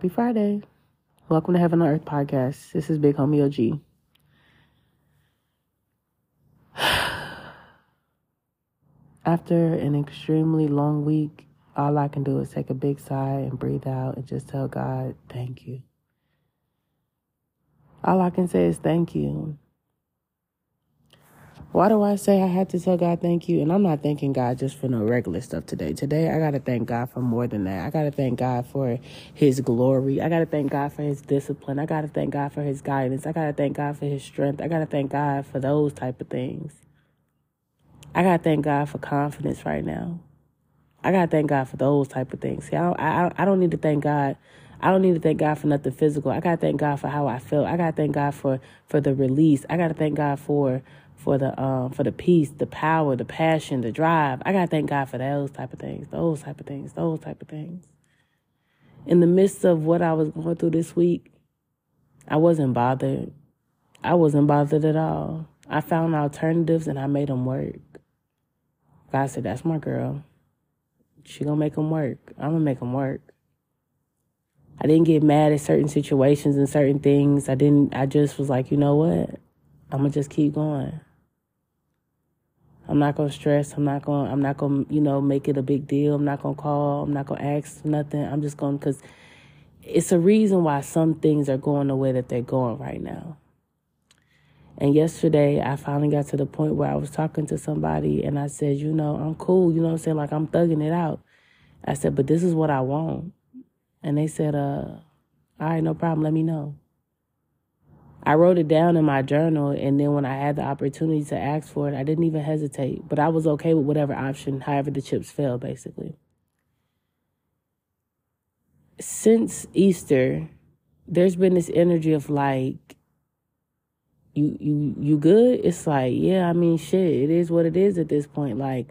Happy Friday. Welcome to Heaven on Earth podcast. This is Big Homie OG. After an extremely long week, all I can do is take a big sigh and breathe out and just tell God, thank you. All I can say is thank you. Why do I say I had to tell God thank you? And I'm not thanking God just for no regular stuff today. Today, I got to thank God for more than that. I got to thank God for His glory. I got to thank God for His discipline. I got to thank God for His guidance. I got to thank God for His strength. I got to thank God for those type of things. I got to thank God for confidence right now. I got to thank God for those type of things. See, I don't, I, I don't need to thank God I don't need to thank God for nothing physical. I gotta thank God for how I felt. I gotta thank God for for the release. I gotta thank God for for the um for the peace, the power, the passion, the drive. I gotta thank God for those type of things, those type of things, those type of things. In the midst of what I was going through this week, I wasn't bothered. I wasn't bothered at all. I found alternatives and I made them work. God said, "That's my girl. She gonna make them work. I'm gonna make them work." I didn't get mad at certain situations and certain things. I didn't. I just was like, you know what? I'm gonna just keep going. I'm not gonna stress. I'm not gonna. I'm not gonna. You know, make it a big deal. I'm not gonna call. I'm not gonna ask nothing. I'm just gonna, because it's a reason why some things are going the way that they're going right now. And yesterday, I finally got to the point where I was talking to somebody, and I said, you know, I'm cool. You know what I'm saying? Like I'm thugging it out. I said, but this is what I want. And they said, uh, all right, no problem. Let me know. I wrote it down in my journal, and then when I had the opportunity to ask for it, I didn't even hesitate. But I was okay with whatever option, however the chips fell, basically. Since Easter, there's been this energy of like, you you you good? It's like, yeah, I mean, shit, it is what it is at this point. Like,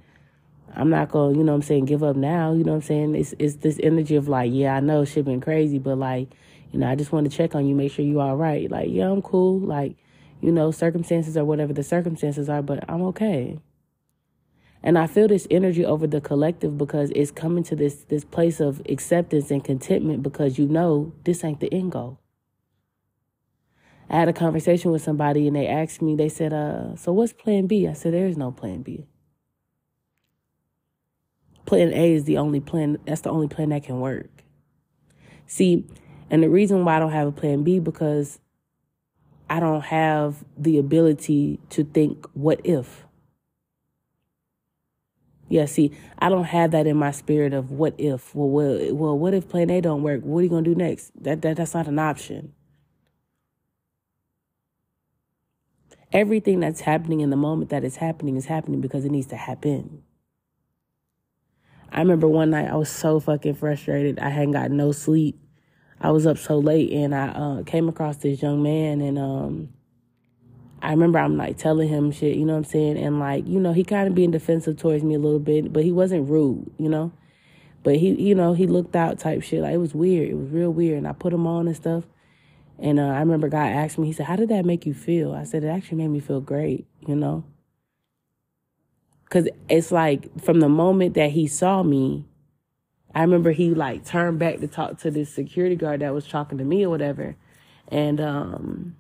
I'm not gonna, you know I'm saying, give up now. You know I'm saying? It's it's this energy of like, yeah, I know shit been crazy, but like you know, I just want to check on you, make sure you all right. Like, yeah, I'm cool. Like, you know, circumstances or whatever the circumstances are, but I'm okay. And I feel this energy over the collective because it's coming to this this place of acceptance and contentment because you know this ain't the end goal. I had a conversation with somebody and they asked me, they said, uh, so what's plan B? I said, there is no plan B. Plan A is the only plan, that's the only plan that can work. See, and the reason why I don't have a plan B because I don't have the ability to think what if. Yeah, see, I don't have that in my spirit of what if. Well, well, well what if plan A don't work? What are you gonna do next? That, that that's not an option. Everything that's happening in the moment that is happening is happening because it needs to happen. I remember one night I was so fucking frustrated. I hadn't got no sleep. I was up so late and I uh, came across this young man and um, I remember I'm like telling him shit, you know what I'm saying? And like, you know, he kind of being defensive towards me a little bit, but he wasn't rude, you know? But he, you know, he looked out type shit. Like it was weird. It was real weird. And I put him on and stuff. And uh, I remember God asked me, he said, How did that make you feel? I said, It actually made me feel great, you know? Because it's like from the moment that he saw me, I remember he like turned back to talk to this security guard that was talking to me or whatever. And um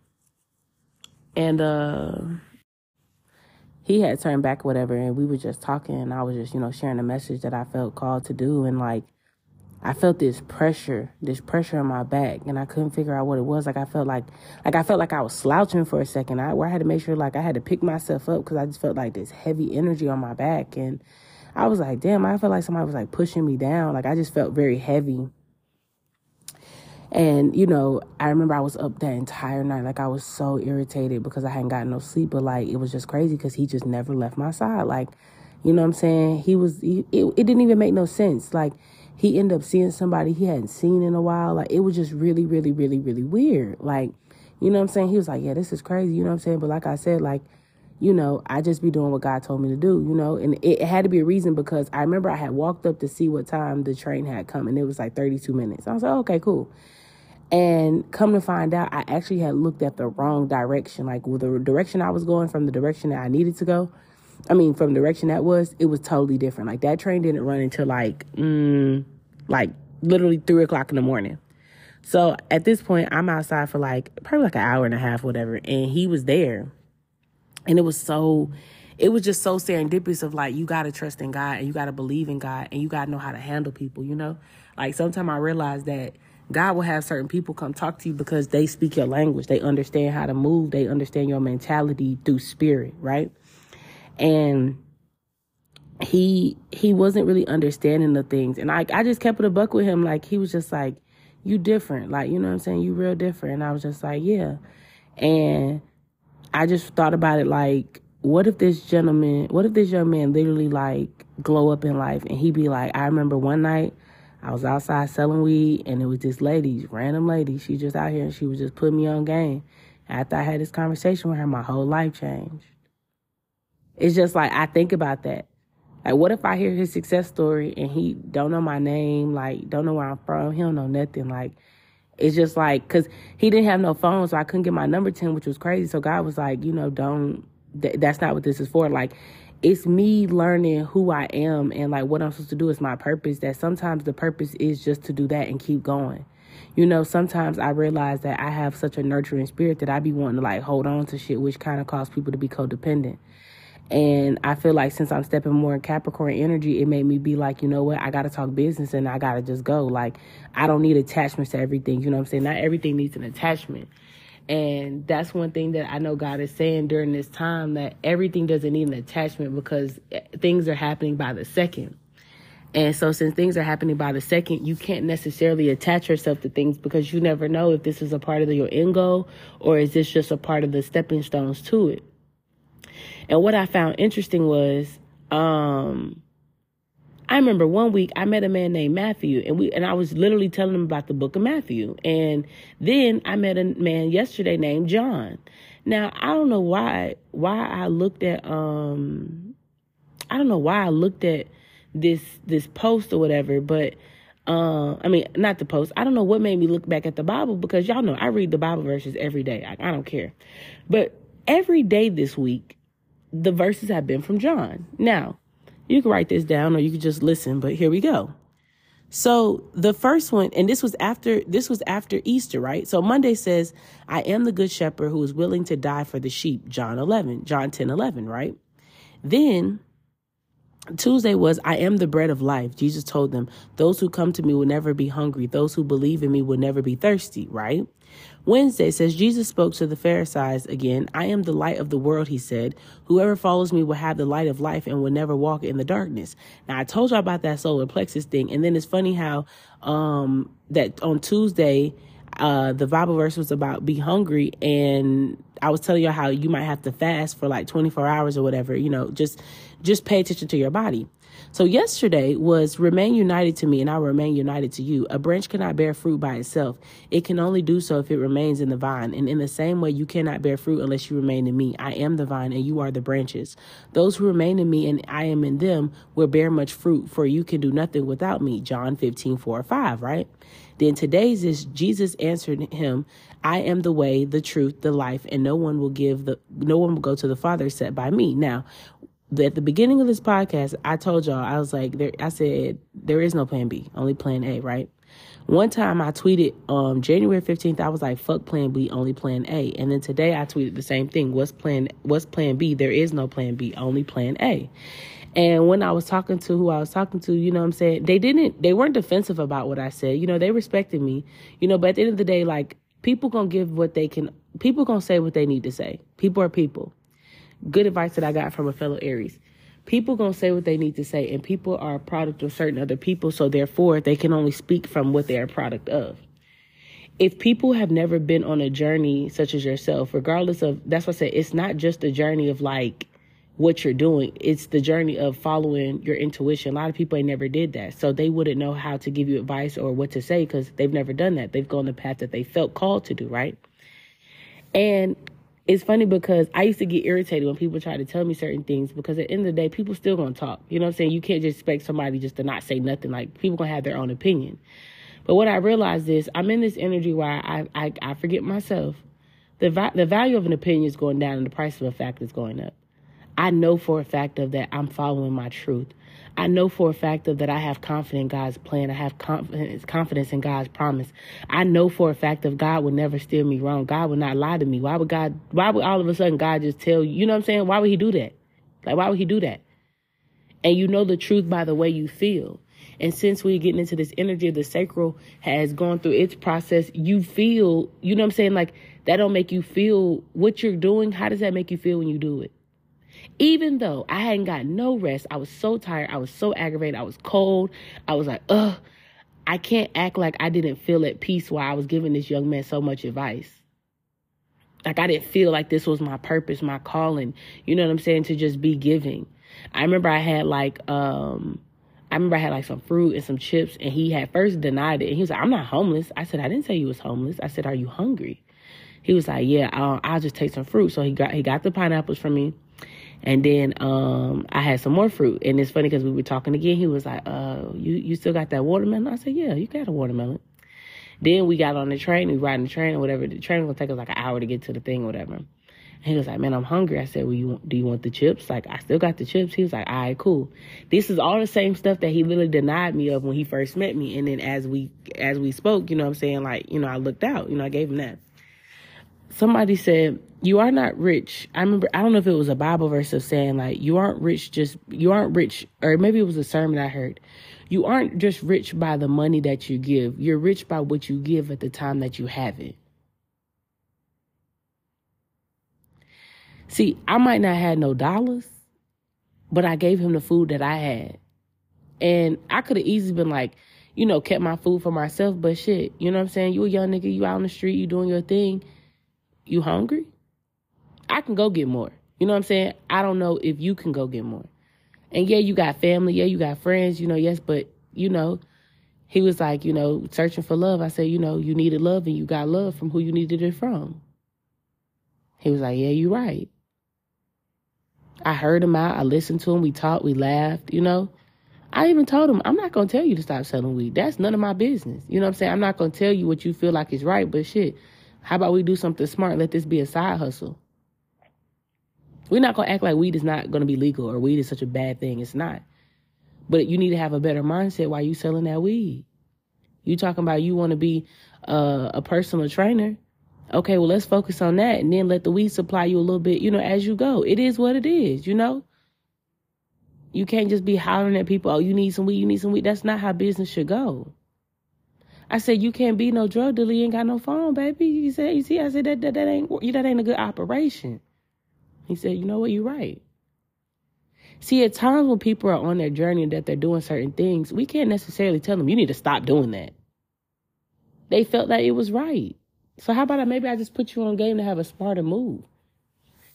and uh he had turned back whatever and we were just talking and I was just, you know, sharing a message that I felt called to do and like I felt this pressure, this pressure on my back, and I couldn't figure out what it was. Like I felt like, like I felt like I was slouching for a second. I where I had to make sure, like I had to pick myself up because I just felt like this heavy energy on my back, and I was like, damn, I felt like somebody was like pushing me down. Like I just felt very heavy. And, you know, I remember I was up that entire night. Like I was so irritated because I hadn't gotten no sleep. But like it was just crazy because he just never left my side. Like, you know what I'm saying? He was, he, it, it didn't even make no sense. Like he ended up seeing somebody he hadn't seen in a while. Like it was just really, really, really, really weird. Like, you know what I'm saying? He was like, yeah, this is crazy. You know what I'm saying? But like I said, like, you know, I just be doing what God told me to do, you know, and it, it, had to be a reason because I remember I had walked up to see what time the train had come and it was like 32 minutes. I was like, okay, cool. And come to find out, I actually had looked at the wrong direction. Like with the direction I was going from the direction that I needed to go, I mean, from the direction that was, it was totally different. Like that train didn't run until like, mm, like literally three o'clock in the morning. So at this point, I'm outside for like probably like an hour and a half, whatever, and he was there. And it was so it was just so serendipitous of like you gotta trust in God and you gotta believe in God and you gotta know how to handle people, you know? Like sometimes I realize that God will have certain people come talk to you because they speak your language. They understand how to move. They understand your mentality through spirit, right? And he he wasn't really understanding the things. And I I just kept it a buck with him. Like he was just like, You different. Like, you know what I'm saying? You real different. And I was just like, Yeah. And I just thought about it like, what if this gentleman what if this young man literally like glow up in life and he be like, I remember one night I was outside selling weed and it was this lady, random lady. She just out here and she was just putting me on game. After I had this conversation with her, my whole life changed. It's just like I think about that. Like, what if I hear his success story and he don't know my name, like don't know where I'm from, he don't know nothing. Like, it's just like because he didn't have no phone, so I couldn't get my number him, which was crazy. So God was like, you know, don't. Th- that's not what this is for. Like, it's me learning who I am and like what I'm supposed to do is my purpose. That sometimes the purpose is just to do that and keep going. You know, sometimes I realize that I have such a nurturing spirit that I be wanting to like hold on to shit, which kind of cause people to be codependent. And I feel like since I'm stepping more in Capricorn energy, it made me be like, you know what, I gotta talk business and I gotta just go. Like, I don't need attachments to everything. You know what I'm saying? Not everything needs an attachment. And that's one thing that I know God is saying during this time that everything doesn't need an attachment because eh, things are happening by the second. And so, since things are happening by the second, you can't necessarily attach yourself to things because you never know if this is a part of your end goal or is this just a part of the stepping stones to it. And what I found interesting was, um, I remember one week I met a man named Matthew and we and I was literally telling him about the book of Matthew. And then I met a man yesterday named John. Now, I don't know why why I looked at um I don't know why I looked at this this post or whatever, but uh, I mean, not the post. I don't know what made me look back at the Bible because y'all know I read the Bible verses every day. I, I don't care. But every day this week, the verses have been from John. Now, you can write this down or you can just listen, but here we go. So the first one, and this was after this was after Easter, right? So Monday says, I am the good shepherd who is willing to die for the sheep, John 11, John 10, 11, right? Then Tuesday was, I am the bread of life. Jesus told them, Those who come to me will never be hungry. Those who believe in me will never be thirsty, right? Wednesday says, Jesus spoke to the Pharisees again. I am the light of the world, he said. Whoever follows me will have the light of life and will never walk in the darkness. Now, I told you about that solar plexus thing. And then it's funny how, um, that on Tuesday, uh, the Bible verse was about be hungry and I was telling you how you might have to fast for like 24 hours or whatever, you know, just just pay attention to your body. So yesterday was remain united to me and I remain united to you. A branch cannot bear fruit by itself. It can only do so if it remains in the vine. And in the same way, you cannot bear fruit unless you remain in me. I am the vine and you are the branches. Those who remain in me and I am in them will bear much fruit for you can do nothing without me. John 15, 4 or 5, right? Then today's is Jesus answered him, I am the way, the truth, the life, and no one will give the no one will go to the Father except by me. Now, at the beginning of this podcast, I told y'all I was like, there, I said there is no Plan B, only Plan A, right? One time I tweeted um January 15th, I was like, fuck plan B, only plan A. And then today I tweeted the same thing. What's plan what's plan B? There is no plan B, only plan A. And when I was talking to who I was talking to, you know what I'm saying? They didn't they weren't defensive about what I said. You know, they respected me. You know, but at the end of the day, like people gonna give what they can people gonna say what they need to say. People are people good advice that I got from a fellow Aries. People gonna say what they need to say, and people are a product of certain other people, so therefore they can only speak from what they're a product of. If people have never been on a journey such as yourself, regardless of that's what I said, it's not just a journey of like what you're doing. It's the journey of following your intuition. A lot of people ain't never did that. So they wouldn't know how to give you advice or what to say because they've never done that. They've gone the path that they felt called to do, right? And it's funny because I used to get irritated when people try to tell me certain things because at the end of the day, people still gonna talk. You know what I'm saying? You can't just expect somebody just to not say nothing. Like people gonna have their own opinion. But what I realized is I'm in this energy where I I, I forget myself. The the value of an opinion is going down and the price of a fact is going up. I know for a fact of that I'm following my truth. I know for a fact of that I have confidence in God's plan. I have confidence confidence in God's promise. I know for a fact of God would never steer me wrong. God would not lie to me. Why would God why would all of a sudden God just tell you, you know what I'm saying? Why would he do that? Like why would he do that? And you know the truth by the way you feel. And since we're getting into this energy, of the sacral has gone through its process, you feel, you know what I'm saying? Like that don't make you feel what you're doing. How does that make you feel when you do it? Even though I hadn't got no rest, I was so tired, I was so aggravated, I was cold, I was like, ugh, I can't act like I didn't feel at peace while I was giving this young man so much advice. Like I didn't feel like this was my purpose, my calling, you know what I'm saying, to just be giving. I remember I had like um I remember I had like some fruit and some chips, and he had first denied it. And he was like, I'm not homeless. I said, I didn't say you was homeless. I said, Are you hungry? He was like, Yeah, uh, I'll just take some fruit. So he got he got the pineapples from me. And then um, I had some more fruit. And it's funny because we were talking again. He was like, uh, you, you still got that watermelon? I said, yeah, you got a watermelon. Then we got on the train. We riding the train or whatever. The train was going to take us like an hour to get to the thing or whatever. And he was like, man, I'm hungry. I said, well, you do you want the chips? Like, I still got the chips. He was like, all right, cool. This is all the same stuff that he literally denied me of when he first met me. And then as we as we spoke, you know what I'm saying? Like, you know, I looked out. You know, I gave him that. Somebody said, you are not rich. I remember I don't know if it was a Bible verse of saying like you aren't rich just you aren't rich or maybe it was a sermon I heard. You aren't just rich by the money that you give. You're rich by what you give at the time that you have it. See, I might not have no dollars, but I gave him the food that I had. And I could have easily been like, you know, kept my food for myself, but shit, you know what I'm saying? You a young nigga, you out on the street, you doing your thing. You hungry? I can go get more. You know what I'm saying? I don't know if you can go get more. And yeah, you got family. Yeah, you got friends, you know, yes, but, you know, he was like, you know, searching for love. I said, you know, you needed love and you got love from who you needed it from. He was like, yeah, you're right. I heard him out. I listened to him. We talked. We laughed, you know. I even told him, I'm not going to tell you to stop selling weed. That's none of my business. You know what I'm saying? I'm not going to tell you what you feel like is right, but shit, how about we do something smart? Let this be a side hustle. We're not gonna act like weed is not gonna be legal or weed is such a bad thing. It's not. But you need to have a better mindset while you selling that weed. You talking about you want to be a personal trainer. Okay, well let's focus on that and then let the weed supply you a little bit, you know, as you go. It is what it is, you know. You can't just be hollering at people, oh, you need some weed, you need some weed. That's not how business should go. I said, you can't be no drug dealer, you ain't got no phone, baby. You said, you see, I said that that, that ain't that ain't a good operation. He said, You know what? You're right. See, at times when people are on their journey and that they're doing certain things, we can't necessarily tell them, You need to stop doing that. They felt that it was right. So, how about I maybe I just put you on game to have a smarter move?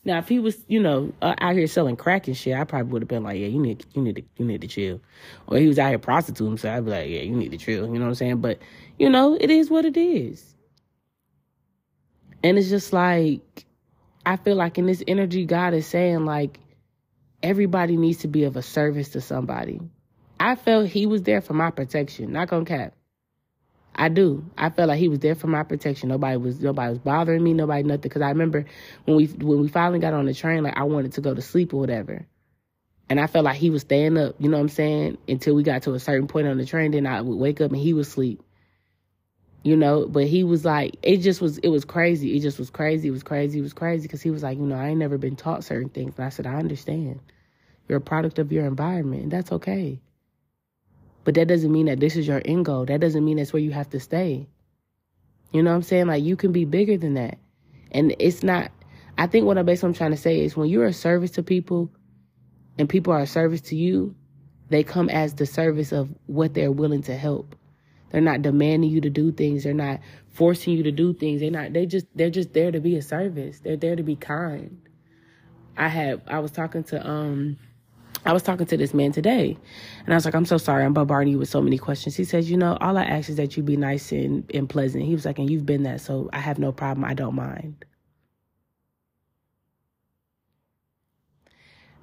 Now, if he was, you know, uh, out here selling crack and shit, I probably would have been like, yeah, you need, you need to, you need to chill. Or he was out here prostituting, so I'd be like, yeah, you need to chill. You know what I'm saying? But, you know, it is what it is. And it's just like, I feel like in this energy, God is saying like everybody needs to be of a service to somebody. I felt he was there for my protection, not gonna cap. I do. I felt like he was there for my protection. Nobody was nobody was bothering me. Nobody nothing. Because I remember when we when we finally got on the train, like I wanted to go to sleep or whatever, and I felt like he was staying up. You know what I'm saying? Until we got to a certain point on the train, then I would wake up and he was asleep you know but he was like it just was it was crazy. It just was crazy. It was crazy. It was crazy. Because he was like you know i ain't never been taught certain things. And i said i understand. You're a product of your environment and that's okay. But that doesn't mean that this is your end goal. That doesn't mean that's where you have to stay. You know what i'm saying? Like you can be bigger than that. And it's not i think what i'm basically i'm trying to say is when you're a service to people and people are a service to you they come as the service of what they're willing to help they're not demanding you to do things. They're not forcing you to do things. They're not they just they're just there to be a service. They're there to be kind. I had I was talking to um I was talking to this man today and I was like, I'm so sorry, I'm bombarding you with so many questions. He says, you know, all I ask is that you be nice and, and pleasant. He was like, and you've been that, so I have no problem. I don't mind.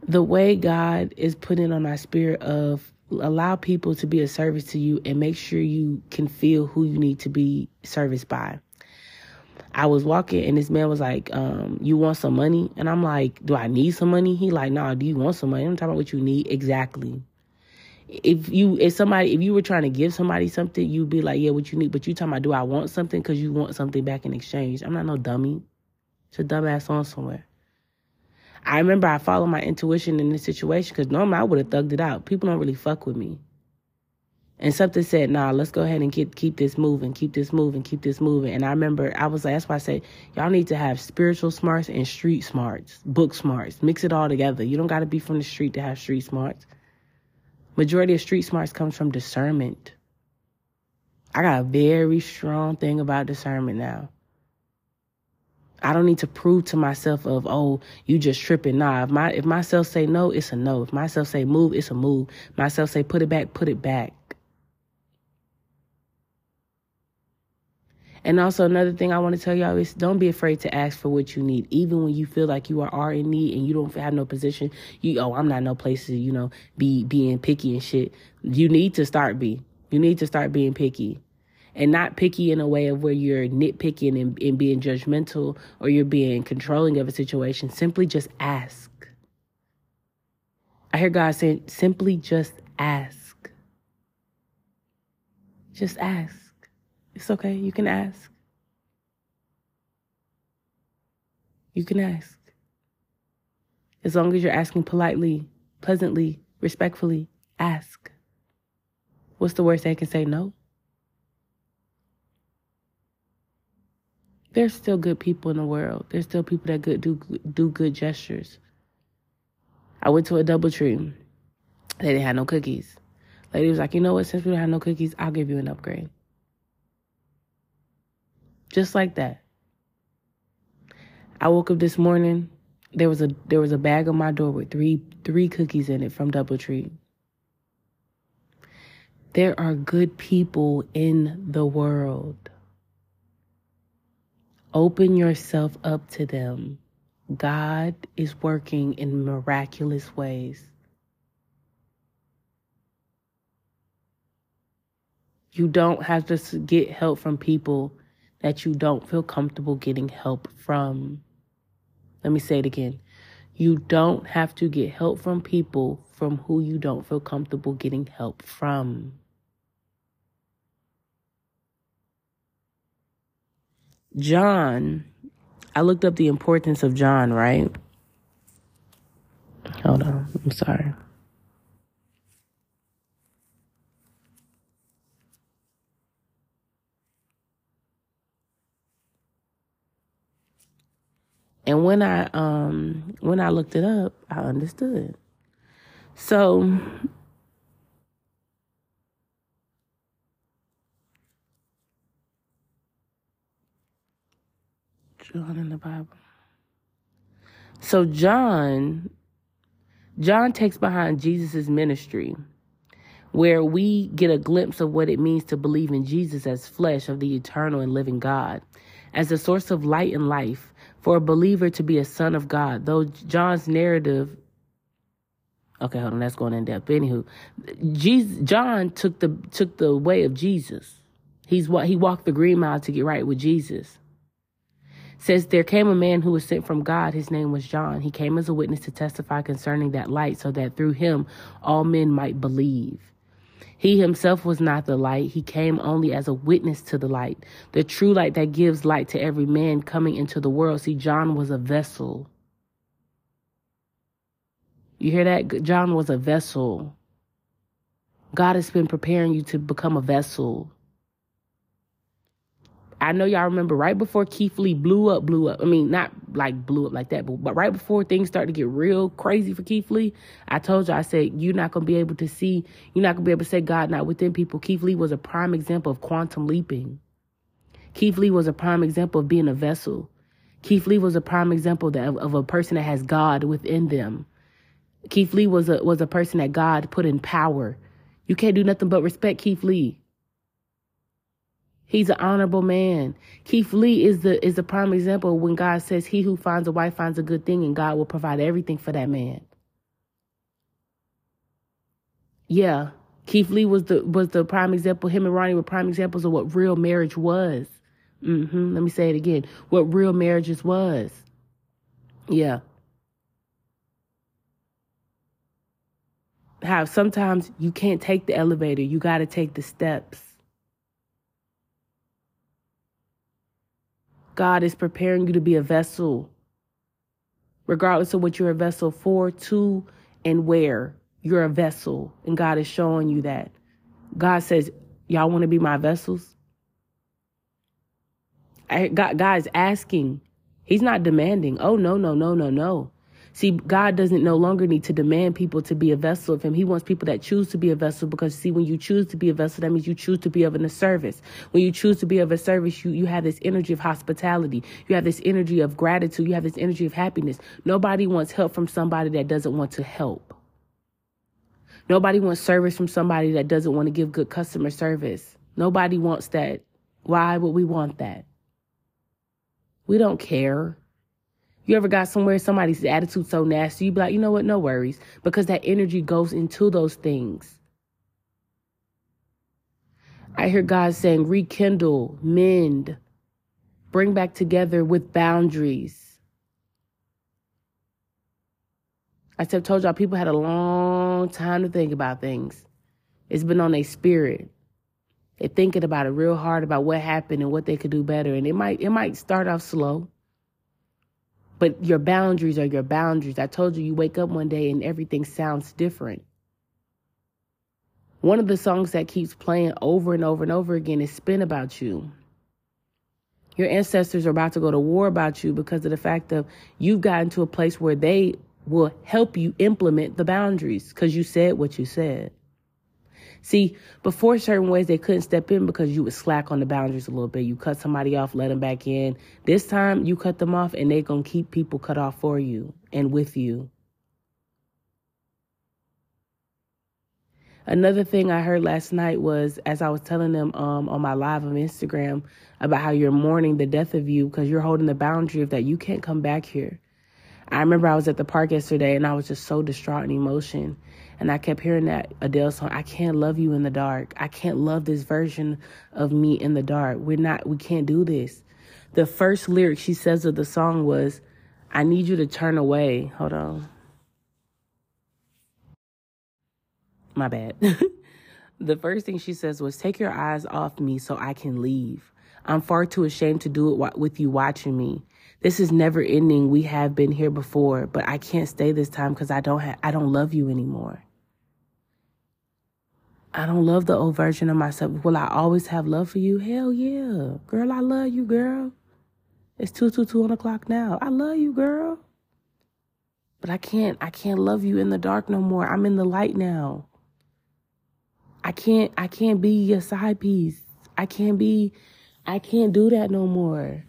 The way God is putting on our spirit of allow people to be a service to you and make sure you can feel who you need to be serviced by. I was walking and this man was like, um, you want some money? And I'm like, do I need some money? He like, nah, do you want some money? I'm talking about what you need exactly. If you, if somebody, if you were trying to give somebody something, you'd be like, yeah, what you need. But you talking about, do I want something? Cause you want something back in exchange. I'm not no dummy. It's a dumbass on somewhere. I remember I followed my intuition in this situation because normally I would have thugged it out. People don't really fuck with me. And something said, nah, let's go ahead and keep keep this moving, keep this moving, keep this moving. And I remember I was like, that's why I said, y'all need to have spiritual smarts and street smarts, book smarts. Mix it all together. You don't gotta be from the street to have street smarts. Majority of street smarts comes from discernment. I got a very strong thing about discernment now. I don't need to prove to myself of, oh, you just tripping. Nah, if my if myself say no, it's a no. If myself say move, it's a move. Myself say put it back, put it back. And also another thing I want to tell y'all is don't be afraid to ask for what you need, even when you feel like you are, are in need and you don't have no position. You oh, I'm not no place to you know be being picky and shit. You need to start be. You need to start being picky, and not picky in a way of where you're nitpicking and, and being judgmental or you're being controlling of a situation. Simply just ask. I hear God saying, simply just ask. Just ask. It's okay. You can ask. You can ask. As long as you're asking politely, pleasantly, respectfully, ask. What's the worst they can say? No. There's still good people in the world. There's still people that good, do do good gestures. I went to a double DoubleTree. They didn't have no cookies. Lady was like, you know what? Since we don't have no cookies, I'll give you an upgrade. Just like that. I woke up this morning. There was a there was a bag on my door with three three cookies in it from DoubleTree. There are good people in the world. Open yourself up to them. God is working in miraculous ways. You don't have to get help from people that you don't feel comfortable getting help from. Let me say it again. You don't have to get help from people from who you don't feel comfortable getting help from. John, I looked up the importance of John, right? Hold on, I'm sorry. And when I um when I looked it up, I understood. So John in the Bible. So John John takes behind Jesus' ministry where we get a glimpse of what it means to believe in Jesus as flesh of the eternal and living God, as the source of light and life, for a believer to be a son of God. Though John's narrative Okay, hold on, that's going in depth. Anywho, Jesus, John took the took the way of Jesus. He's what he walked the green mile to get right with Jesus. Says there came a man who was sent from God. His name was John. He came as a witness to testify concerning that light, so that through him all men might believe. He himself was not the light. He came only as a witness to the light, the true light that gives light to every man coming into the world. See, John was a vessel. You hear that? John was a vessel. God has been preparing you to become a vessel. I know y'all remember right before Keith Lee blew up, blew up. I mean, not like blew up like that, but, but right before things started to get real crazy for Keith Lee, I told y'all, I said, you're not going to be able to see, you're not going to be able to say God not within people. Keith Lee was a prime example of quantum leaping. Keith Lee was a prime example of being a vessel. Keith Lee was a prime example of, of a person that has God within them. Keith Lee was a was a person that God put in power. You can't do nothing but respect Keith Lee. He's an honorable man. Keith Lee is the is the prime example when God says, "He who finds a wife finds a good thing, and God will provide everything for that man." Yeah, Keith Lee was the was the prime example. Him and Ronnie were prime examples of what real marriage was. Mm-hmm. Let me say it again. What real marriages was. Yeah. How sometimes you can't take the elevator, you got to take the steps. God is preparing you to be a vessel, regardless of what you're a vessel for, to, and where. You're a vessel, and God is showing you that. God says, Y'all want to be my vessels? I, God, God is asking. He's not demanding. Oh, no, no, no, no, no. See, God doesn't no longer need to demand people to be a vessel of Him. He wants people that choose to be a vessel because, see, when you choose to be a vessel, that means you choose to be of a service. When you choose to be of a service, you, you have this energy of hospitality. You have this energy of gratitude. You have this energy of happiness. Nobody wants help from somebody that doesn't want to help. Nobody wants service from somebody that doesn't want to give good customer service. Nobody wants that. Why would we want that? We don't care. You ever got somewhere somebody's attitude so nasty, you be like, you know what, no worries. Because that energy goes into those things. I hear God saying, rekindle, mend, bring back together with boundaries. I told y'all people had a long time to think about things. It's been on their spirit. They're thinking about it real hard about what happened and what they could do better. And it might it might start off slow. But your boundaries are your boundaries. I told you, you wake up one day and everything sounds different. One of the songs that keeps playing over and over and over again is Spin About You. Your ancestors are about to go to war about you because of the fact of you've gotten to a place where they will help you implement the boundaries because you said what you said. See, before certain ways they couldn't step in because you would slack on the boundaries a little bit. You cut somebody off, let them back in. This time you cut them off and they're going to keep people cut off for you and with you. Another thing I heard last night was as I was telling them um, on my live on Instagram about how you're mourning the death of you because you're holding the boundary of that you can't come back here. I remember I was at the park yesterday and I was just so distraught in emotion. And I kept hearing that Adele song, I can't love you in the dark. I can't love this version of me in the dark. We're not, we can't do this. The first lyric she says of the song was, I need you to turn away. Hold on. My bad. the first thing she says was, Take your eyes off me so I can leave. I'm far too ashamed to do it with you watching me. This is never ending. We have been here before, but I can't stay this time because I don't have, I don't love you anymore. I don't love the old version of myself. Will I always have love for you? Hell yeah. Girl, I love you, girl. It's two two two on the clock now. I love you, girl. But I can't I can't love you in the dark no more. I'm in the light now. I can't I can't be your side piece. I can't be I can't do that no more.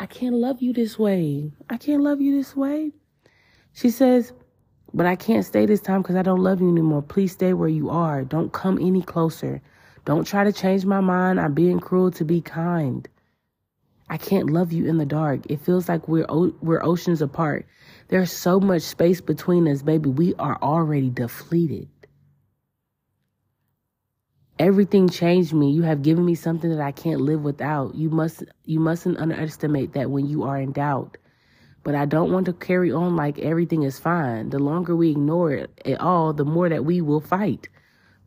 I can't love you this way. I can't love you this way. She says, but I can't stay this time because I don't love you anymore. Please stay where you are. Don't come any closer. Don't try to change my mind. I'm being cruel to be kind. I can't love you in the dark. It feels like we're we're oceans apart. There's so much space between us, baby. We are already deflated. Everything changed me. You have given me something that I can't live without. You must you mustn't underestimate that when you are in doubt. But I don't want to carry on like everything is fine. The longer we ignore it at all, the more that we will fight.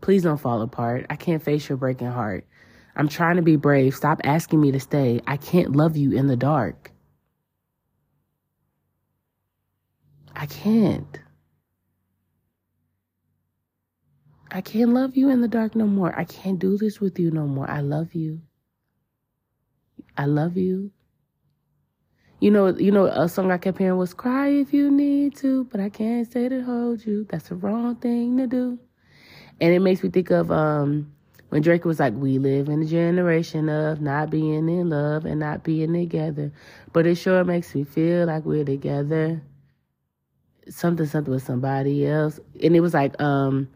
Please don't fall apart. I can't face your breaking heart. I'm trying to be brave. Stop asking me to stay. I can't love you in the dark. I can't. I can't love you in the dark no more. I can't do this with you no more. I love you. I love you. You know, you know, a song I kept hearing was "Cry if you need to," but I can't stay to hold you. That's the wrong thing to do. And it makes me think of um when Drake was like, "We live in a generation of not being in love and not being together, but it sure makes me feel like we're together." Something, something with somebody else, and it was like, um,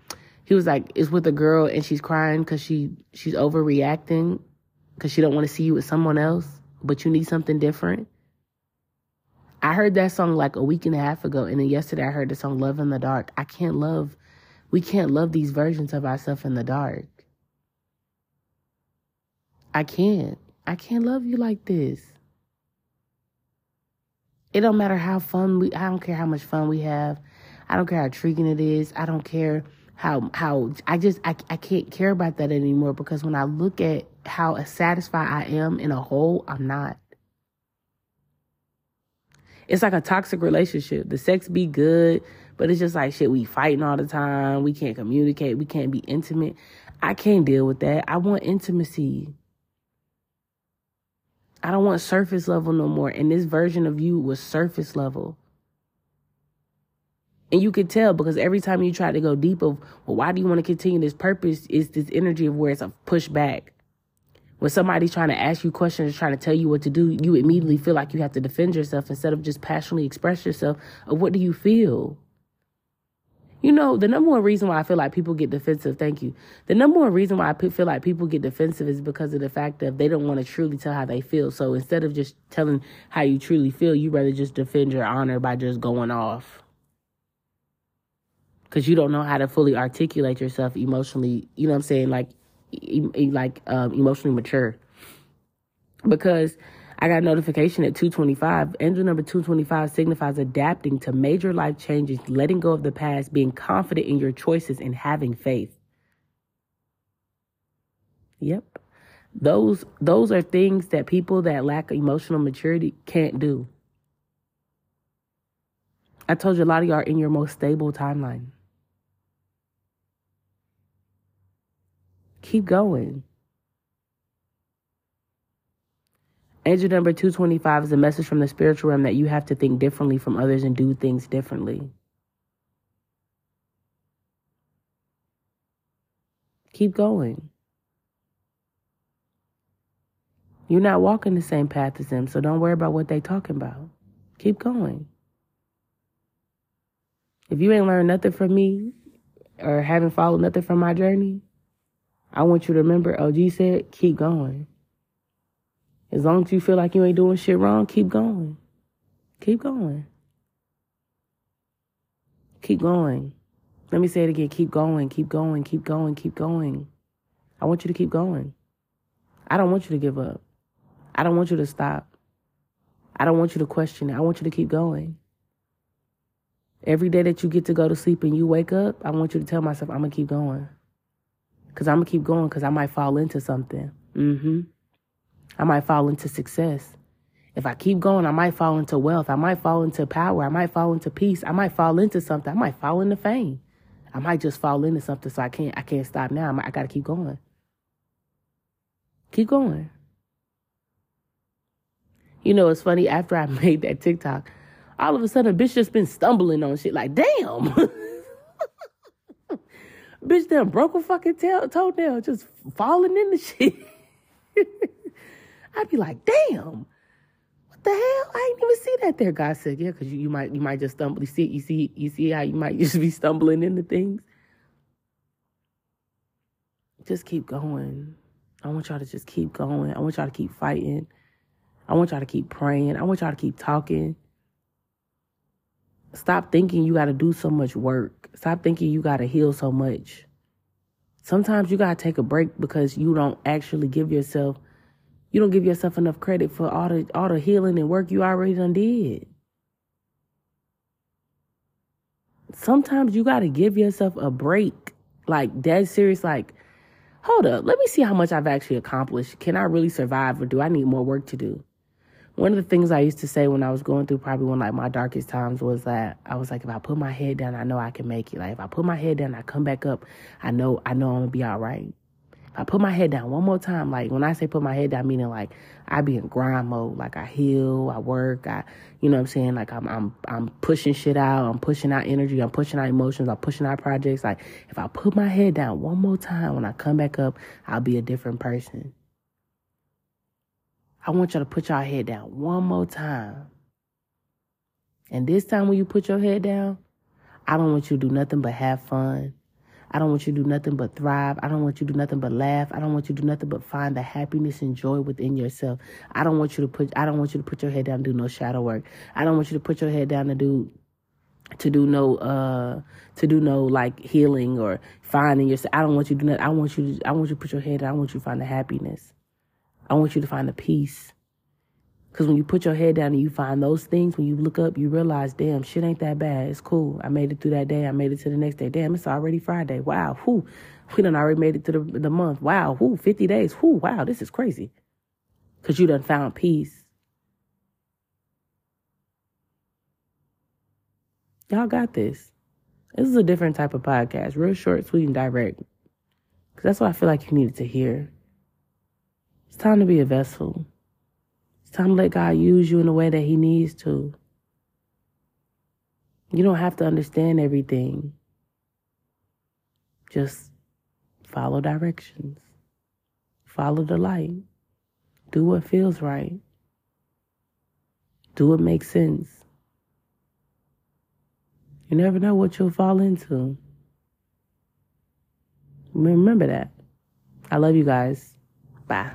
he was like, "It's with a girl and she's crying because she she's overreacting because she don't want to see you with someone else, but you need something different." I heard that song like a week and a half ago, and then yesterday I heard the song "Love in the Dark." I can't love, we can't love these versions of ourselves in the dark. I can't. I can't love you like this. It don't matter how fun we I don't care how much fun we have. I don't care how intriguing it is. I don't care how how I just I, I can't care about that anymore because when I look at how satisfied I am in a whole, I'm not. It's like a toxic relationship. The sex be good, but it's just like shit, we fighting all the time. We can't communicate. We can't be intimate. I can't deal with that. I want intimacy. I don't want surface level no more. And this version of you was surface level. And you can tell because every time you try to go deep of, well, why do you want to continue this purpose? Is this energy of where it's a pushback. When somebody's trying to ask you questions, trying to tell you what to do, you immediately feel like you have to defend yourself instead of just passionately express yourself of what do you feel. You know, the number one reason why I feel like people get defensive, thank you. The number one reason why I feel like people get defensive is because of the fact that they don't want to truly tell how they feel. So instead of just telling how you truly feel, you rather just defend your honor by just going off. Because you don't know how to fully articulate yourself emotionally, you know what I'm saying? Like, like um, emotionally mature. Because I got notification at 225. Angel number 225 signifies adapting to major life changes, letting go of the past, being confident in your choices, and having faith. Yep. Those those are things that people that lack emotional maturity can't do. I told you a lot of you are in your most stable timeline. Keep going. Angel number 225 is a message from the spiritual realm that you have to think differently from others and do things differently. Keep going. You're not walking the same path as them, so don't worry about what they're talking about. Keep going. If you ain't learned nothing from me or haven't followed nothing from my journey, I want you to remember OG said, keep going. As long as you feel like you ain't doing shit wrong, keep going. Keep going. Keep going. Let me say it again. Keep going, keep going, keep going, keep going. I want you to keep going. I don't want you to give up. I don't want you to stop. I don't want you to question it. I want you to keep going. Every day that you get to go to sleep and you wake up, I want you to tell myself, I'm going to keep going. Because I'm going to keep going because I might fall into something. Mm hmm. I might fall into success. If I keep going, I might fall into wealth. I might fall into power. I might fall into peace. I might fall into something. I might fall into fame. I might just fall into something. So I can't. I can't stop now. I, I got to keep going. Keep going. You know, it's funny. After I made that TikTok, all of a sudden, a bitch just been stumbling on shit. Like, damn. bitch, damn broke a fucking tail, toenail, just falling in the shit. I'd be like, damn, what the hell? I didn't even see that there. God said, yeah, because you, you might you might just stumble. You see, you see, you see how you might just be stumbling into things. Just keep going. I want y'all to just keep going. I want y'all to keep fighting. I want y'all to keep praying. I want y'all to keep talking. Stop thinking you got to do so much work. Stop thinking you got to heal so much. Sometimes you got to take a break because you don't actually give yourself you don't give yourself enough credit for all the all the healing and work you already done did. Sometimes you gotta give yourself a break. Like dead serious, like, hold up, let me see how much I've actually accomplished. Can I really survive or do I need more work to do? One of the things I used to say when I was going through probably one like my darkest times was that I was like, if I put my head down, I know I can make it. Like if I put my head down, I come back up, I know I know I'm gonna be all right. If I put my head down one more time. Like when I say put my head down, meaning like I be in grind mode. Like I heal, I work, I, you know what I'm saying? Like I'm, I'm, I'm pushing shit out. I'm pushing out energy. I'm pushing out emotions. I'm pushing out projects. Like if I put my head down one more time, when I come back up, I'll be a different person. I want y'all to put your head down one more time. And this time when you put your head down, I don't want you to do nothing but have fun I don't want you to do nothing but thrive. I don't want you to do nothing but laugh. I don't want you to do nothing but find the happiness and joy within yourself. I don't want you to put I don't want you to put your head down and do no shadow work. I don't want you to put your head down and do to do no uh to do no like healing or finding yourself. I don't want you to do nothing. I want you to I want you to put your head down. I want you to find the happiness. I want you to find the peace. Because when you put your head down and you find those things, when you look up, you realize, damn, shit ain't that bad. It's cool. I made it through that day. I made it to the next day. Damn, it's already Friday. Wow. Whoo. We done already made it to the, the month. Wow. Whoo. 50 days. Whoo. Wow. This is crazy. Because you done found peace. Y'all got this. This is a different type of podcast. Real short, sweet, and direct. Because that's what I feel like you needed to hear. It's time to be a vessel. It's time to let God use you in the way that He needs to. You don't have to understand everything. Just follow directions. Follow the light. Do what feels right. Do what makes sense. You never know what you'll fall into. Remember that. I love you guys. Bye.